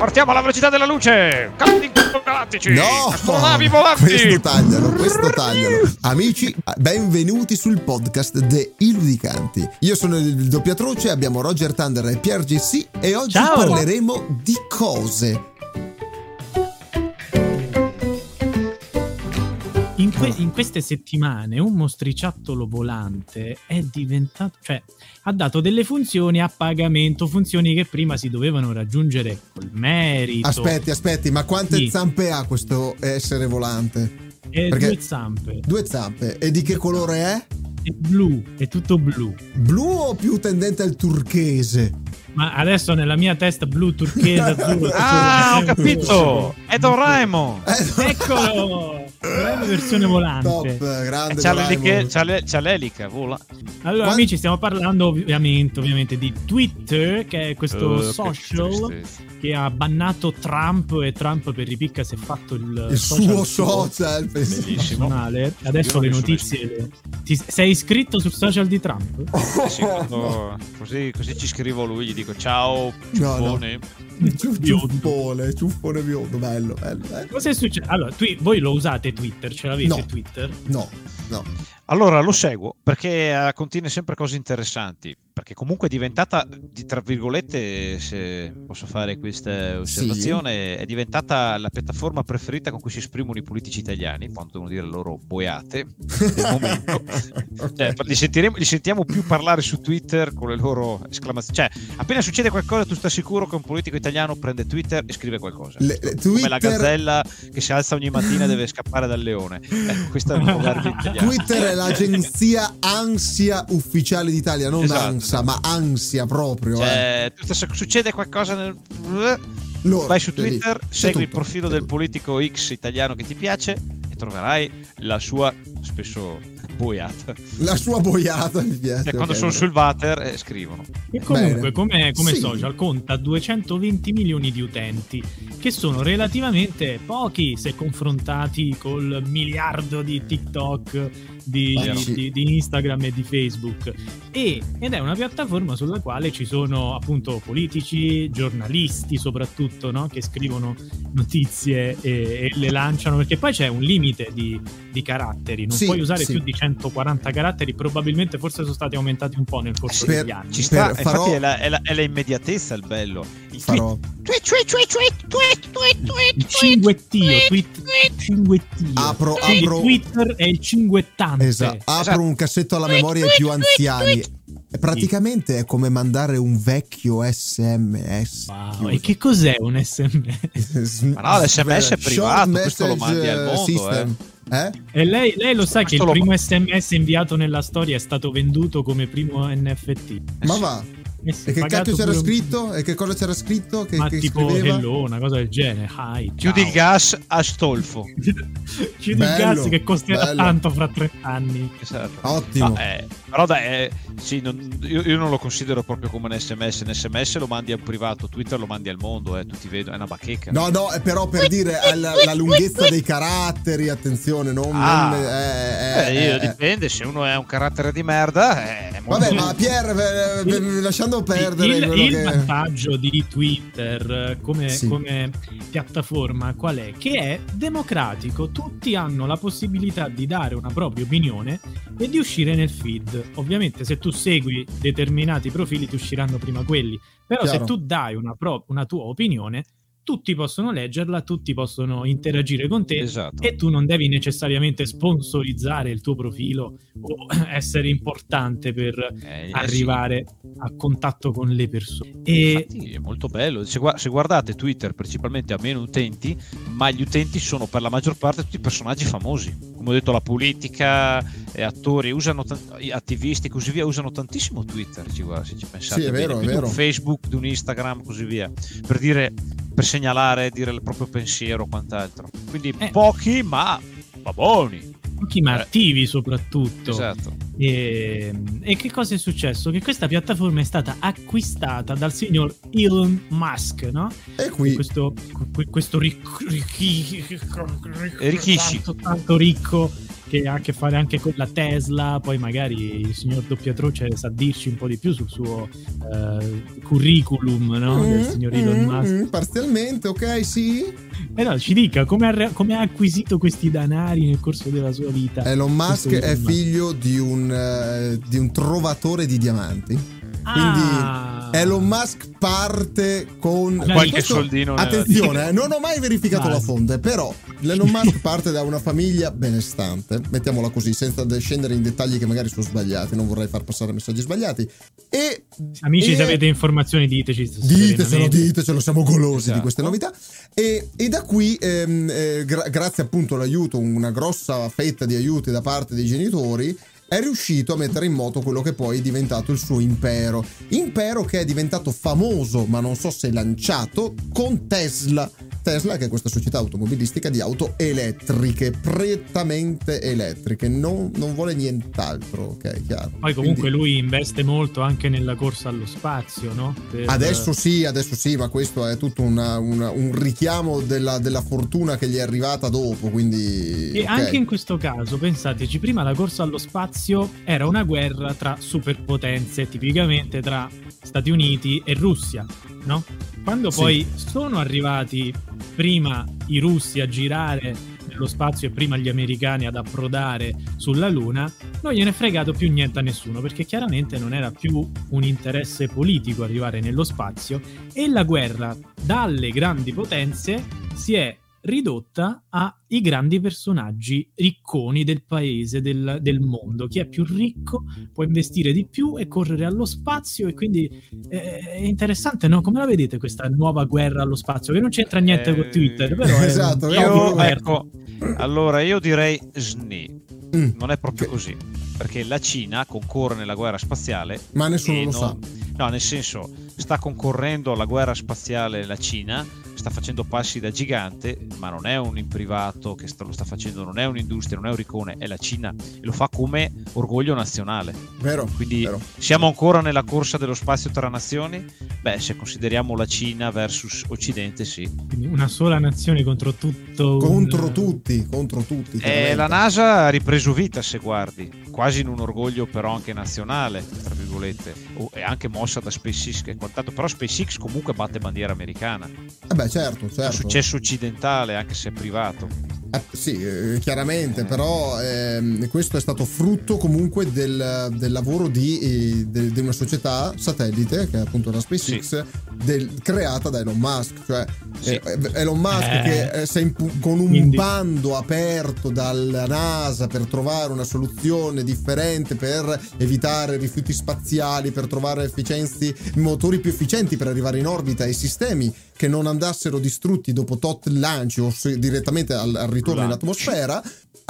Partiamo alla velocità della luce! Campi galattici! No! Astronavi volanti! Questo taglialo, questo taglialo. Amici, benvenuti sul podcast de Iludicanti. Io sono il doppiatroce, abbiamo Roger Thunder e Pier GC e oggi Ciao! parleremo di cose. Que- in queste settimane un mostriciattolo volante è diventato, cioè ha dato delle funzioni a pagamento, funzioni che prima si dovevano raggiungere col merito. Aspetti, aspetti, ma quante Sì. zampe ha questo essere volante? E perché- due zampe. Due zampe. E di che colore è? È blu, è tutto blu. Blu o più tendente al turchese? Ma adesso nella mia testa blu, turchese, azzurro. Ah, ho capito! È Doraemon! Eh, Eccolo! Grande versione volante. Top, grande C'ha, l'eliche- c'ha le- c'ha l'elica, vola. Allora, Quan- amici, stiamo parlando ovviamente, ovviamente di Twitter, che è questo Eh, che social tristezza. che ha bannato Trump e Trump per ripicca si è fatto il, Il suo suo social. Bellissimo. personale. Adesso Io le notizie. Ti- sei iscritto sul social di Trump? Sì, quando- così, così ci scrivo a lui, gli dico ciao, No, no. ciuffone. Ciuff- Ciuffone, ciuffone biondo, bello, bello, bello. Cosa è successo? Allora, tu- voi lo usate Twitter? Ce l'avete No. Twitter? No, no. Allora lo seguo perché eh, contiene sempre cose interessanti. Perché comunque è diventata, di, tra virgolette, se posso fare questa osservazione, è diventata la piattaforma preferita con cui si esprimono i politici italiani quando devono dire le loro boiate del momento. Cioè, li, li sentiamo più parlare su Twitter con le loro esclamazioni. Cioè, appena succede qualcosa, tu stai sicuro che un politico italiano prende Twitter e scrive qualcosa. Le- le- Come la Twitter, gazzella che si alza ogni mattina e deve scappare dal leone. Ecco, questa è la. Twitter è l'agenzia ansia ufficiale d'Italia, non Esatto. ansia, ma ansia proprio. eh. Cioè, tutto se succede qualcosa nel... Loro, Vai su Twitter, segui il tutto, profilo c'è del politico X italiano che ti piace e troverai la sua spesso boiata. La sua boiata mi piace. Cioè, quando ok. sono sul water eh, scrivono. E comunque, come, come Sì. social, conta 220 milioni di utenti, che sono relativamente pochi se confrontati col miliardo di TikTok, di, Ah, sì. di- di Instagram e di Facebook. E- ed è una piattaforma sulla quale ci sono appunto politici, giornalisti soprattutto, no? che scrivono notizie e, e le lanciano, perché poi c'è un limite di, di caratteri, non Sì, puoi usare sì. più di 140 caratteri, probabilmente forse sono stati aumentati un po' nel corso Per- degli anni. Ci sta, Per- farò- infatti è la, è la- è la immediatezza il bello. Il Farò. tweet, tweet, tweet, tweet, tweet, tweet, tweet, il cinguettio, tweet, tweet, tweet. cinguettio. Apro- Quindi apro- Twitter è il cinguettante. Esatto. Apro Esatto. un cassetto alla Tweet, memoria ai più anziani. tweet, Praticamente è come mandare un vecchio SMS. Wow, e che cos'è un SMS? Ma no, l'SMS è privato, questo lo mandi al mondo, system. Eh? E lei, lei lo sa che il Questo lo- primo SMS inviato nella storia è stato venduto come primo NFT. Ma va. Eh sì, E che cacchio c'era pure un- scritto? E che cosa c'era scritto? Che, Ma che tipo scriveva? hello, una cosa del genere. Hi, Chiudi il gas a Stolfo. Chiudi il Bello, gas che costerà bello. tanto fra tre anni. Esatto. Ottimo. No, eh, però dai, eh, sì, non- io, io non lo considero proprio come un sms. Un sms lo mandi al privato, Twitter lo mandi al mondo, eh, tutti vedono, è una bacheca. No, no, è però per dire alla- la lunghezza dei caratteri, attenzione, non... Ah. non- eh, Eh, eh, io eh. dipende, se uno è un carattere di merda, eh, molto Vabbè, ma Pier, eh, eh, lasciando perdere il, il che... vantaggio di Twitter eh, come, Sì. come piattaforma qual è? Che è democratico, tutti hanno la possibilità di dare una propria opinione e di uscire nel feed. Ovviamente se tu segui determinati profili ti usciranno prima quelli, però Chiaro. se tu dai una, pro- una tua opinione tutti possono leggerla, tutti possono interagire con te Esatto. e tu non devi necessariamente sponsorizzare il tuo profilo o essere importante per Eh, eh, arrivare a contatto con le persone. sì. E Infatti è molto bello. Se, se guardate Twitter, principalmente ha meno utenti, ma gli utenti sono per la maggior parte tutti personaggi famosi. Come ho detto, la politica, eh, attori, usano i attivisti e così via, usano tantissimo Twitter. Ci guarda, se ci pensate Sì, è bene. vero, è Più di un vero. Facebook, di un Instagram, così via. Per dire, per segnalare, dire il proprio pensiero o quant'altro. Quindi Eh. pochi, ma baboni. pochi ma attivi soprattutto. Esatto. E, e che cosa è successo? Che questa piattaforma è stata acquistata dal signor Elon Musk, no? E qui Questo, que- questo ricco, ricchi- Ricchici. tanto, tanto ricco che ha a che fare anche con la Tesla, poi magari il signor Doppiatroce sa dirci un po' di più sul suo uh, curriculum no? mm, del signor Elon mm, Musk. Mm, parzialmente, ok, sì. Eh no, ci dica come ha, come ha, acquisito questi danari nel corso della sua vita. Elon Musk è figlio di un, uh, di un trovatore di diamanti. Quindi ah. Elon Musk parte con qualche questo, soldino. Attenzione, eh, non ho mai verificato Vai. la fonte, però Elon Musk parte da una famiglia benestante, mettiamola così, senza scendere in dettagli che magari sono sbagliati, non vorrei far passare messaggi sbagliati. E, Amici, e, se avete informazioni diteci. Ditecelo, ditecelo, siamo golosi esatto. di queste novità. E, e da qui, ehm, eh, gra- grazie appunto all'aiuto, una grossa fetta di aiuti da parte dei genitori, è riuscito a mettere in moto quello che poi è diventato il suo impero. Impero che è diventato famoso, ma non so se lanciato, con Tesla. Tesla, che è questa società automobilistica di auto elettriche, prettamente elettriche, non, non vuole nient'altro, ok, chiaro. Poi comunque Quindi... lui investe molto anche nella corsa allo spazio, no? Per... Adesso sì, adesso sì, ma questo è tutto una, una, un richiamo della, della, fortuna che gli è arrivata dopo, quindi... E okay. anche in questo caso, pensateci, prima la corsa allo spazio era una guerra tra superpotenze, tipicamente tra Stati Uniti e Russia, no? Quando poi sì. sono arrivati prima i russi a girare nello spazio e prima gli americani ad approdare sulla Luna, non gliene è fregato più niente a nessuno, perché chiaramente non era più un interesse politico arrivare nello spazio e la guerra dalle grandi potenze si è ridotta ai grandi personaggi ricconi del paese, del, del, mondo. Chi è più ricco può investire di più e correre allo spazio e quindi eh, è interessante, no? Come la vedete questa nuova guerra allo spazio? Che non c'entra niente eh, con Twitter, però esatto, è io, ecco, allora io direi SNI. Mm. Non è proprio che... così, perché la Cina concorre nella guerra spaziale. Ma nessuno lo non... sa. No, nel senso, sta concorrendo alla guerra spaziale la Cina sta facendo passi da gigante, ma non è un privato che lo sta facendo, non è un'industria, non è un ricone, è la Cina e lo fa come orgoglio nazionale. Vero. Quindi vero. siamo ancora nella corsa dello spazio tra nazioni? Beh, se consideriamo la Cina versus Occidente, sì. Quindi una sola nazione contro tutto. Contro un... tutti, contro tutti. E la NASA ha ripreso vita, se guardi, quasi in un orgoglio però anche nazionale, tra virgolette, e anche mossa da SpaceX e quant'altro, però SpaceX comunque batte bandiera americana. Eh beh, certo, certo. È successo occidentale, anche se privato. Eh, sì, eh, chiaramente, però eh, questo è stato frutto comunque del, del lavoro di, eh, de, di, una società satellite, che è appunto la SpaceX, sì. del, creata da Elon Musk. Cioè sì. Eh, Elon Musk che sei con un Quindi. bando aperto dalla NASA per trovare una soluzione differente, per evitare rifiuti spaziali, per trovare motori più efficienti per arrivare in orbita e sistemi che non andassero distrutti dopo tot lanci o direttamente al, al ritorno in atmosfera.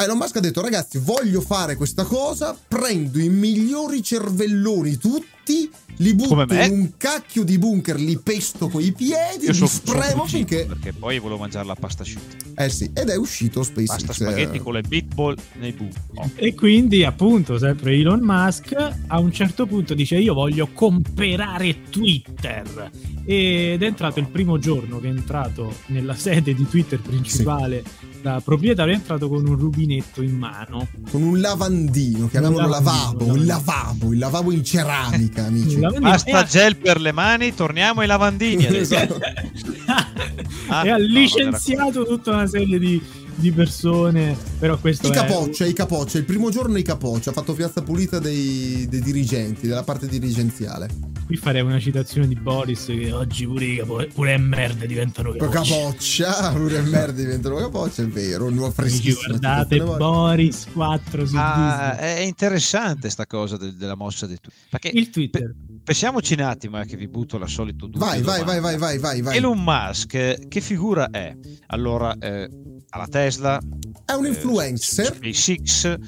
Elon Musk ha detto ragazzi voglio fare questa cosa, prendo i migliori cervelloni tutti li butto in un cacchio di bunker, li pesto con i piedi, Io li spremo finché. Perché poi volevo mangiare la pasta asciutta. Eh sì, ed è uscito SpaceX. Pasta spaghetti con le meatball nei bu. Oh. E quindi, appunto, sempre Elon Musk a un certo punto dice: Io voglio comprare Twitter. Ed è entrato il primo giorno che è entrato nella sede di Twitter principale. Sì da proprietario è entrato con un rubinetto in mano. Con un lavandino, chiamiamolo lavabo, il lavabo, il lavabo in ceramica, amici. Basta gel per le mani, torniamo ai lavandini. esatto. ah, e ha licenziato no, tutta una serie di di persone. Però questo I è... capoccia, i capoccia. Il primo giorno i capoccia. Ha fatto piazza pulita dei, dei, dirigenti, della parte dirigenziale. Qui farei una citazione di Boris che oggi pure, i capo- pure merda diventano capoccia. Capoccia, pure merda diventano capoccia, è vero. Nuova freschissima. Guardate Boris 4 su ah, È interessante sta cosa del, della mossa di Twitter. Perché il Twitter. Pe- pensiamoci un attimo eh, che vi butto la solito dubbio. Vai, vai, vai, vai, vai, vai, vai. Elon Musk, che figura è? Allora, eh, alla Tesla. È un influencer. Eh, SpaceX.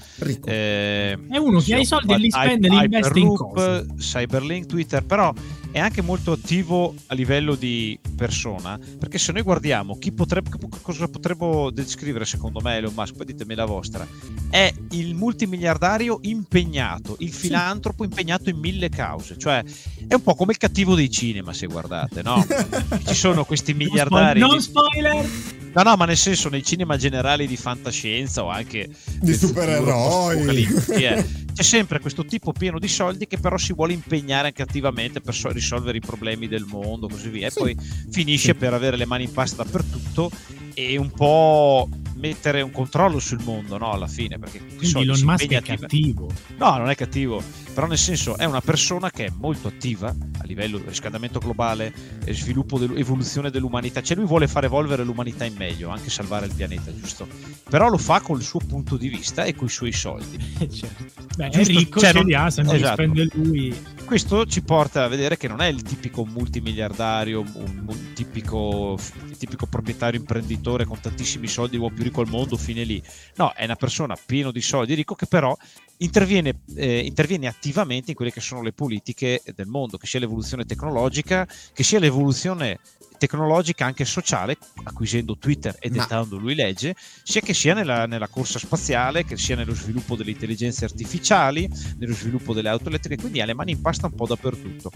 Eh, è uno che ha i soldi e li spende li investe in cose. Cyberlink, Twitter, però è anche molto attivo a livello di persona, perché se noi guardiamo chi potrebbe, cosa potremmo descrivere secondo me Elon Musk, poi ditemi la vostra, è il multimiliardario impegnato, il filantropo sì. impegnato in mille cause, cioè è un po' come il cattivo dei cinema se guardate, no? Ci sono questi miliardari... Non spoiler! No, no, ma nel senso, nei cinema generali di fantascienza o anche di supereroi, eh, c'è sempre questo tipo pieno di soldi che però si vuole impegnare anche attivamente per risolvere i problemi del mondo, così via. Sì. E poi finisce sì. per avere le mani in pasta dappertutto e un po' mettere un controllo sul mondo, no? Alla fine, perché Quindi Elon Musk è cattivo. No, non è cattivo, però nel senso è una persona che è molto attiva a livello di riscaldamento globale, sviluppo, evoluzione dell'umanità, cioè lui vuole far evolvere l'umanità in meglio, anche salvare il pianeta, giusto? Però lo fa con il suo punto di vista e con i suoi soldi. certo. Beh, è ricco, cioè, ce li ha, se non esatto. spende lui. Questo ci porta a vedere che non è il tipico multimiliardario, un, un tipico, tipico proprietario imprenditore con tantissimi soldi, l'uomo più ricco al mondo, fine lì. No, è una persona piena di soldi, ricco, che però interviene, eh, interviene, attivamente in quelle che sono le politiche del mondo, che sia l'evoluzione tecnologica, che sia l'evoluzione tecnologica anche sociale, acquisendo Twitter e dettando lui legge, sia che sia nella, nella, corsa spaziale, che sia nello sviluppo delle intelligenze artificiali, nello sviluppo delle auto elettriche, quindi ha le mani in pasta un po' dappertutto.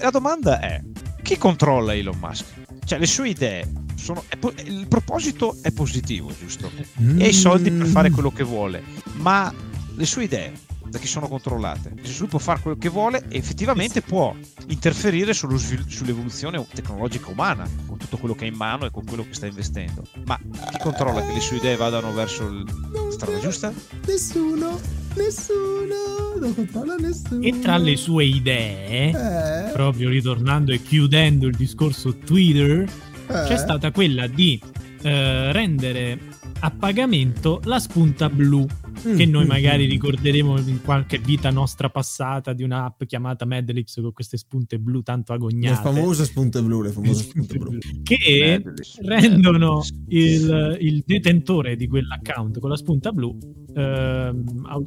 La domanda è, chi controlla Elon Musk? Cioè le sue idee, sono, po- il proposito è positivo, giusto? Mm. E ha i soldi per fare quello che vuole, ma le sue idee da chi sono controllate. Lui può fare quello che vuole e effettivamente può interferire svil- sull'evoluzione tecnologica umana con tutto quello che ha in mano e con quello che sta investendo. Ma chi controlla che le sue idee vadano verso la strada giusta? Nessuno, nessuno, non controlla nessuno. E tra le sue idee, eh. proprio ritornando e chiudendo il discorso Twitter, eh. c'è stata quella di eh, rendere a pagamento la spunta blu mm, che noi mm, magari mm. ricorderemo in qualche vita nostra passata di un'app chiamata Madlips con queste spunte blu tanto agognate. Le famose spunte blu, le famose spunte blu. Che Madlips. rendono il, il, detentore di quell'account con la spunta blu eh,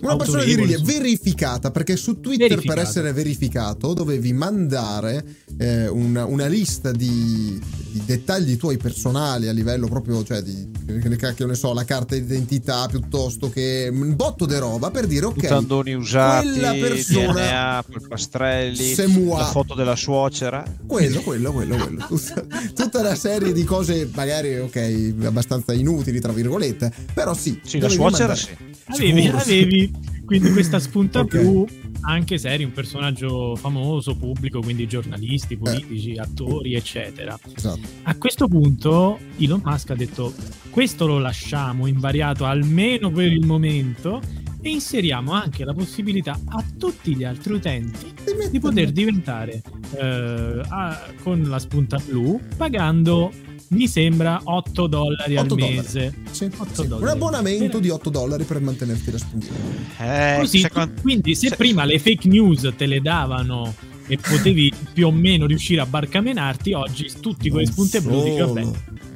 una persona virile verificata perché su Twitter verificata. per essere verificato dovevi mandare eh, una, una, lista di, di, dettagli tuoi personali a livello proprio cioè di che ne so la carta d'identità piuttosto che un botto di roba per dire ok tandoni usati quella persona DNA, polpastrelli la foto della suocera. Quello quello quello, quello. Tutta, tutta, una serie di cose magari ok abbastanza inutili tra virgolette però sì. Sì la suocera mandare. sì. Avevi, avevi quindi questa spunta okay. blu anche se eri un personaggio famoso, pubblico, quindi giornalisti, politici, eh. attori, eccetera. Esatto. A questo punto Elon Musk ha detto questo lo lasciamo invariato almeno per il momento e inseriamo anche la possibilità a tutti gli altri utenti di poter diventare eh, a, con la spunta blu pagando mi sembra 8 dollari 8 al dollari. mese. Sì, 8 sì. Dollari. Un abbonamento di 8 dollari per mantenerti la spuntina. Eh, Così, quant... quindi se, se prima le fake news te le davano e potevi più o meno riuscire a barcamenarti, oggi tutti quelle spunte blu dici vabbè.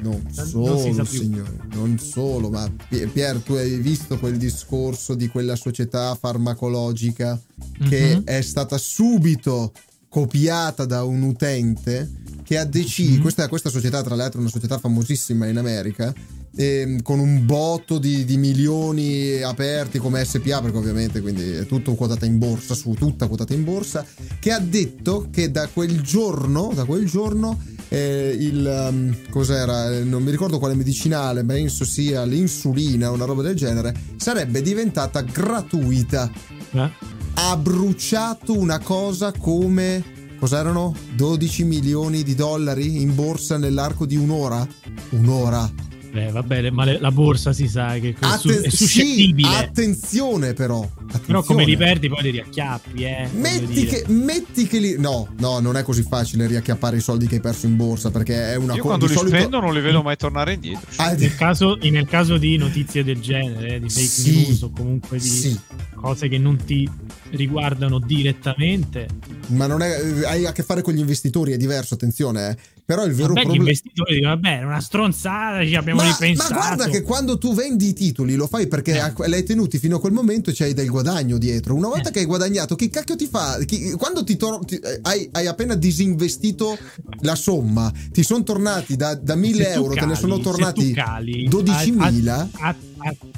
Non solo, non signore, non solo, ma Pier, tu hai visto quel discorso di quella società farmacologica che mm-hmm. è stata subito copiata da un utente che ha deciso, mm-hmm. questa, questa, società tra l'altro è una società famosissima in America, eh, con un botto di, di, milioni aperti come SPA, perché ovviamente quindi è tutto quotata in borsa, su tutta quotata in borsa, che ha detto che da quel giorno, da quel giorno eh, il um, cos'era, non mi ricordo quale medicinale, penso sia l'insulina o una roba del genere, sarebbe diventata gratuita. Eh? Ha bruciato una cosa come cos'erano? 12 milioni di dollari in borsa nell'arco di un'ora? Un'ora. Beh, vabbè, ma la borsa si sa che Atten- è suscettibile. Sì, attenzione però. Attenzione. Però come li perdi poi li riacchiappi, eh. Metti che, metti che, li... No, no, non è così facile riacchiappare i soldi che hai perso in borsa perché è una cosa... Io quando li solito... spendo non li vedo mai tornare indietro. Ah, nel, caso, nel caso di notizie del genere, di fake sì, news o comunque di sì. cose che non ti riguardano direttamente. Ma non è, hai a che fare con gli investitori, è diverso, attenzione. Eh. Però il vero problema. Gli investitori dicono, vabbè, è una stronzata, ci abbiamo ma, ripensato. Ma guarda che quando tu vendi i titoli lo fai perché eh. l'hai tenuti fino a quel momento e c'hai del guadagno dietro. Una volta eh. che hai guadagnato, che cacchio ti fa? Chi, quando ti, tor- ti hai, hai, appena disinvestito la somma, ti sono tornati da, da 1000 euro, cali, te ne sono tornati 12.000. A, a,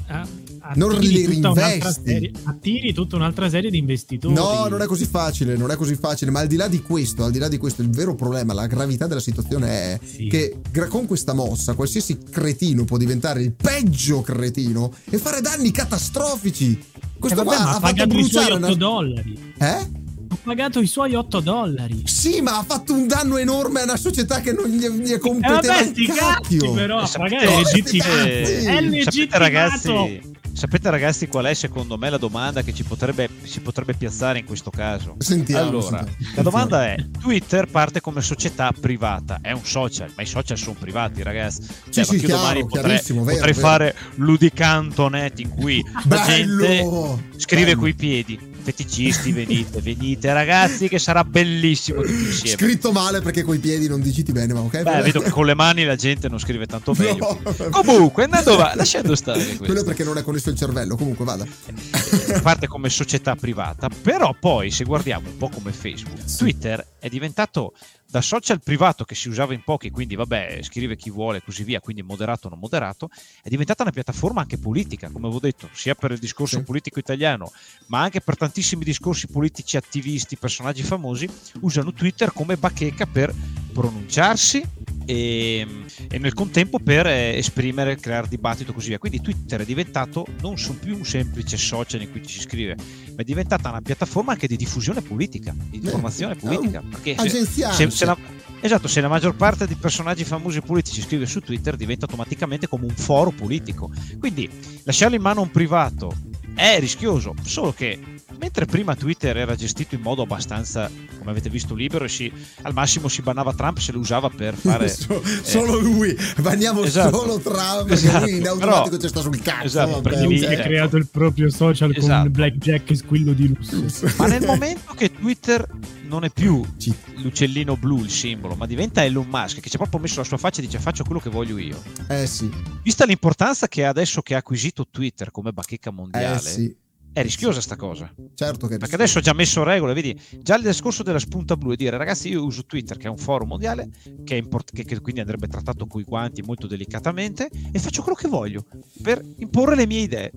a, a, non li reinvesti. attiri tutta un'altra serie di investitori. No, non è così facile, non è così facile. Ma al di là di questo, al di là di questo, il vero problema, la gravità della situazione è sì. che con questa mossa qualsiasi cretino può diventare il peggio cretino e fare danni catastrofici. Questo eh vabbè, qua ha fatto bruciare 8 una... dollari. Eh? Ha pagato i suoi 8 dollari. Sì, ma ha fatto un danno enorme a una società che non gli, gli è competeva eh vabbè, cacchio. però, sapete, è legittimato. È legittimato. Ragazzi, sapete ragazzi qual è secondo me la domanda che ci potrebbe, si potrebbe piazzare in questo caso? Sentiamo. Allora, sentiamo. la domanda è, Twitter parte come società privata, è un social, ma i social sono privati ragazzi. Cioè, sì, sì, chiaro, domani potrei, vero, potrei vero. fare ludicantonet in cui la gente scrive Bello. coi piedi feticisti, venite, venite ragazzi che sarà bellissimo tutti insieme. Scritto male perché coi piedi non digiti bene, ma ok? Beh, vedo che con le mani la gente non scrive tanto meglio. No. Comunque, andando va, lasciando stare questo. Quello perché non è connesso il cervello, comunque vada. Eh, parte come società privata, però poi se guardiamo un po' come Facebook, Twitter è diventato da social privato che si usava in pochi, quindi vabbè, scrive chi vuole e così via, quindi moderato o non moderato, è diventata una piattaforma anche politica, come avevo detto, sia per il discorso sì. politico italiano, ma anche per tantissimi discorsi politici, attivisti, personaggi famosi, usano Twitter come bacheca per pronunciarsi e, e, nel contempo per eh, esprimere, creare dibattito e così via. Quindi Twitter è diventato non più un semplice social in cui ci si scrive, ma è diventata una piattaforma anche di diffusione politica, di informazione politica. Perché se, se, se la, esatto, se la maggior parte dei personaggi famosi politici scrive su Twitter diventa automaticamente come un foro politico. Quindi lasciarlo in mano a un privato è rischioso, solo che mentre prima Twitter era gestito in modo abbastanza, come avete visto, libero e si, al massimo si bannava Trump se lo usava per fare... so, eh, solo lui, banniamo esatto, solo Trump perché esatto, lui in automatico però, ci sta sul cazzo. Esatto, vabbè, lui okay. ha creato il proprio social esatto. con Blackjack e squillo di lusso. Ma nel momento che Twitter non è più l'uccellino blu il simbolo, ma diventa Elon Musk che ci ha proprio messo la sua faccia e dice faccio quello che voglio io. Eh sì. Vista l'importanza che ha adesso che ha acquisito Twitter come bacheca mondiale. Eh sì è rischiosa sta cosa. Certo che Perché adesso ho già messo regole, vedi, già il discorso della spunta blu è dire ragazzi io uso Twitter che è un forum mondiale che, import- che, che quindi andrebbe trattato coi guanti molto delicatamente e faccio quello che voglio per imporre le mie idee.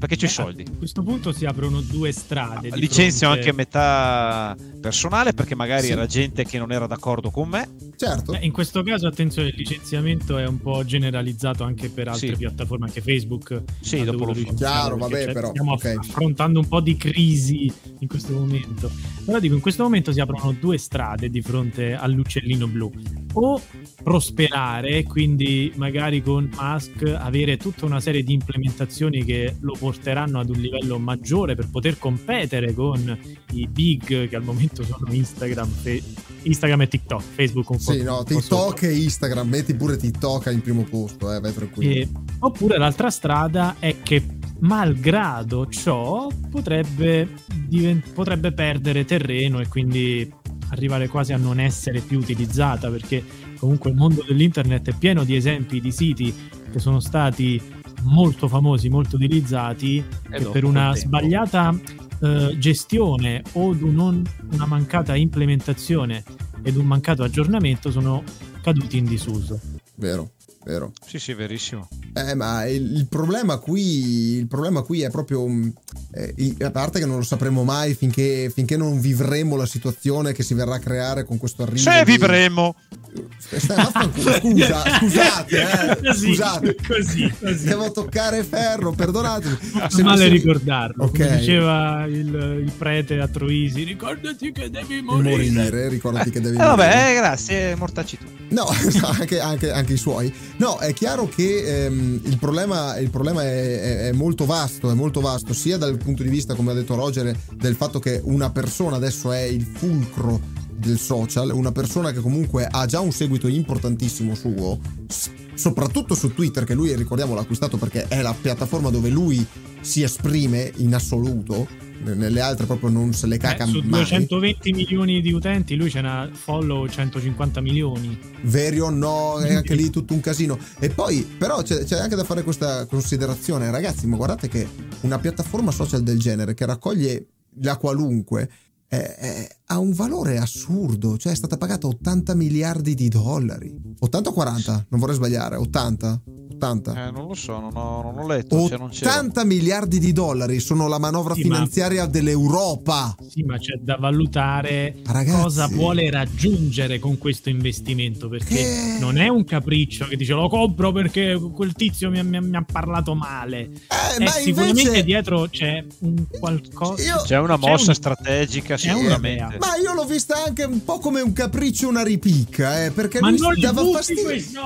Perché c'è i soldi. A questo punto si aprono due strade. Licenzio fronte... anche metà personale perché magari sì. era gente che non era d'accordo con me. Certo. Eh, in questo caso, attenzione, il licenziamento è un po' generalizzato anche per altre sì. piattaforme, anche Facebook. Sì, dopo lo so. Chiaro, vabbè, cioè, però. Stiamo okay. affrontando un po' di crisi in questo momento. Però dico, in questo momento si aprono due strade di fronte all'uccellino blu. O prosperare, quindi magari con Musk avere tutta una serie di implementazioni che lo porteranno ad un livello maggiore per poter competere con i big che al momento sono Instagram, fe- Instagram e TikTok, Facebook un po'. Sì, no, TikTok e Instagram, metti pure TikTok in primo posto, eh, vai tranquillo. E, oppure l'altra strada è che malgrado ciò potrebbe, divent- potrebbe perdere terreno e quindi arrivare quasi a non essere più utilizzata perché comunque il mondo dell'internet è pieno di esempi di siti che sono stati molto famosi, molto utilizzati e per una sbagliata eh, gestione o non, una mancata implementazione ed un mancato aggiornamento sono caduti in disuso. Vero, vero. Sì, sì, verissimo. Eh, ma il, il, problema qui, il problema qui è proprio, mm, eh, il, a parte che non lo sapremo mai finché, finché, non vivremo la situazione che si verrà a creare con questo arrivo. Se di... vivremo! Scusa, scusate, eh, così, scusate. Così, così. Devo toccare ferro, perdonatemi. Se male se... ricordarlo. Okay. Come diceva il, il, prete a Troisi, ricordati che devi morire. morire ricordati che devi eh, morire. Vabbè, eh, grazie, mortaci tu. No, anche, anche, anche, i suoi. No, è chiaro che ehm, il problema, il problema è, è, è, molto vasto, è molto vasto, sia dal punto di vista, come ha detto Roger, del fatto che una persona adesso è il fulcro del social, una persona che comunque ha già un seguito importantissimo suo, soprattutto su Twitter, che lui ricordiamo l'ha acquistato perché è la piattaforma dove lui si esprime in assoluto nelle altre proprio non se le caca eh, su mai. 220 milioni di utenti lui ce n'ha follow 150 milioni. Vero o no è anche lì tutto un casino. E poi però c'è, c'è, anche da fare questa considerazione. Ragazzi ma guardate che una piattaforma social del genere che raccoglie la qualunque è, è, ha un valore assurdo, cioè è stata pagata 80 miliardi di dollari. 80 o 40? Non vorrei sbagliare, 80? 80? Eh, non lo so, non ho, non ho letto. 80 miliardi di dollari sono la manovra sì, finanziaria ma... dell'Europa. Sì, ma c'è da valutare Ragazzi. cosa vuole raggiungere con questo investimento. Perché che... non è un capriccio che dice lo compro perché quel tizio mi, mi, mi ha parlato male. Eh, ma sicuramente invece... dietro c'è un qualcosa. Io... C'è una mossa c'è un... strategica, sicuramente. Ma io l'ho vista anche un po' come un capriccio, una ripicca. Eh, perché ma lui dava fastidio.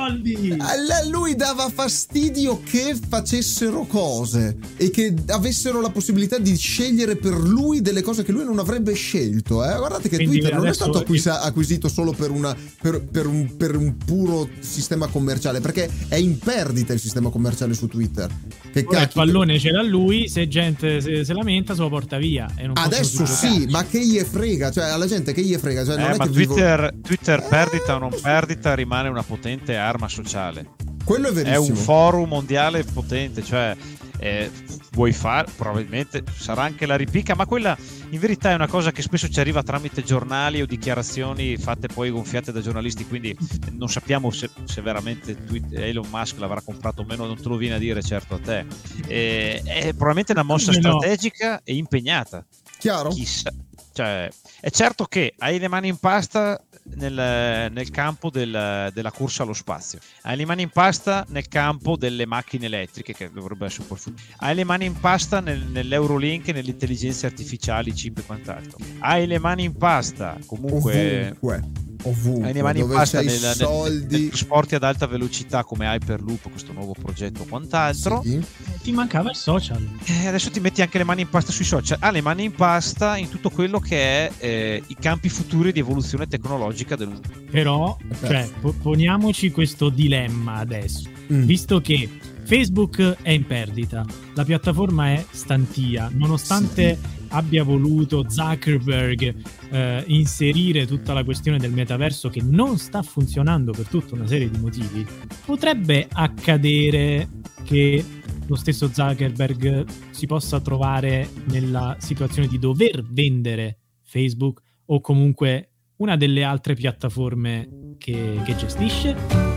A lui dava fastidio che facessero cose e che avessero la possibilità di scegliere per lui delle cose che lui non avrebbe scelto. Eh? Guardate che Quindi Twitter non è stato acquisa- acquisito solo per, una, per, per, un, per, un, puro sistema commerciale, perché è in perdita il sistema commerciale su Twitter. Che Ora il pallone ce l'ha lui, se gente se, se lamenta se lo porta via. Adesso sì, ma che gli frega? Cioè, alla gente che gli frega? Cioè, eh, ma Twitter, vivo... Twitter eh... perdita o non perdita rimane una potente arma sociale. Quello è verissimo. È un forum mondiale potente, cioè eh, vuoi fare, probabilmente sarà anche la ripicca, ma quella in verità è una cosa che spesso ci arriva tramite giornali o dichiarazioni fatte poi gonfiate da giornalisti, quindi non sappiamo se, se veramente Elon Musk l'avrà comprato o meno, non te lo viene a dire certo a te. Eh, è probabilmente una mossa strategica e impegnata. Chiaro? Chissà. Cioè, è certo che hai le mani in pasta nel, nel campo del, della corsa allo spazio, hai le mani in pasta nel campo delle macchine elettriche, che dovrebbe essere un po' il hai le mani in pasta nel, nell'Eurolink, nelle intelligenze artificiali, chip e quant'altro, hai le mani in pasta comunque. Ovunque ovunque, hai le mani in pasta nel, soldi. Nel, trasporti ad alta velocità come Hyperloop, questo nuovo progetto o quant'altro. Sì. Ti mancava il social. Eh, adesso ti metti anche le mani in pasta sui social. Ha ah, le mani in pasta in tutto quello che è eh, i campi futuri di evoluzione tecnologica del mondo. Però, cioè, poniamoci questo dilemma adesso, mm. visto che Facebook è in perdita, la piattaforma è stantia, nonostante sì abbia voluto Zuckerberg eh, inserire tutta la questione del metaverso che non sta funzionando per tutta una serie di motivi, potrebbe accadere che lo stesso Zuckerberg si possa trovare nella situazione di dover vendere Facebook o comunque una delle altre piattaforme che, che gestisce?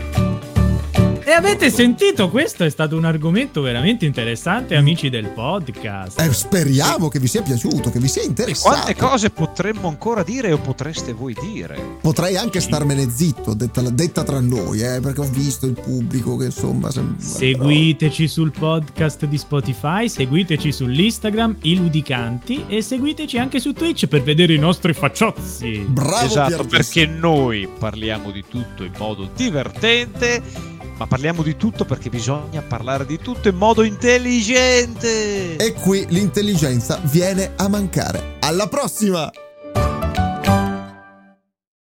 E avete sentito? Questo è stato un argomento veramente interessante, amici del podcast. Eh, speriamo che vi sia piaciuto, che vi sia interessato. quante cose potremmo ancora dire o potreste voi dire? Potrei anche starmene zitto, detta, detta tra noi, eh, perché ho visto il pubblico che insomma. Sembra, seguiteci però... sul podcast di Spotify, seguiteci sull'Instagram, i ludicanti, e seguiteci anche su Twitch per vedere i nostri facciozzi. Bravo, esatto, perché noi parliamo di tutto in modo divertente ma parliamo di tutto perché bisogna parlare di tutto in modo intelligente. E qui l'intelligenza viene a mancare. Alla prossima!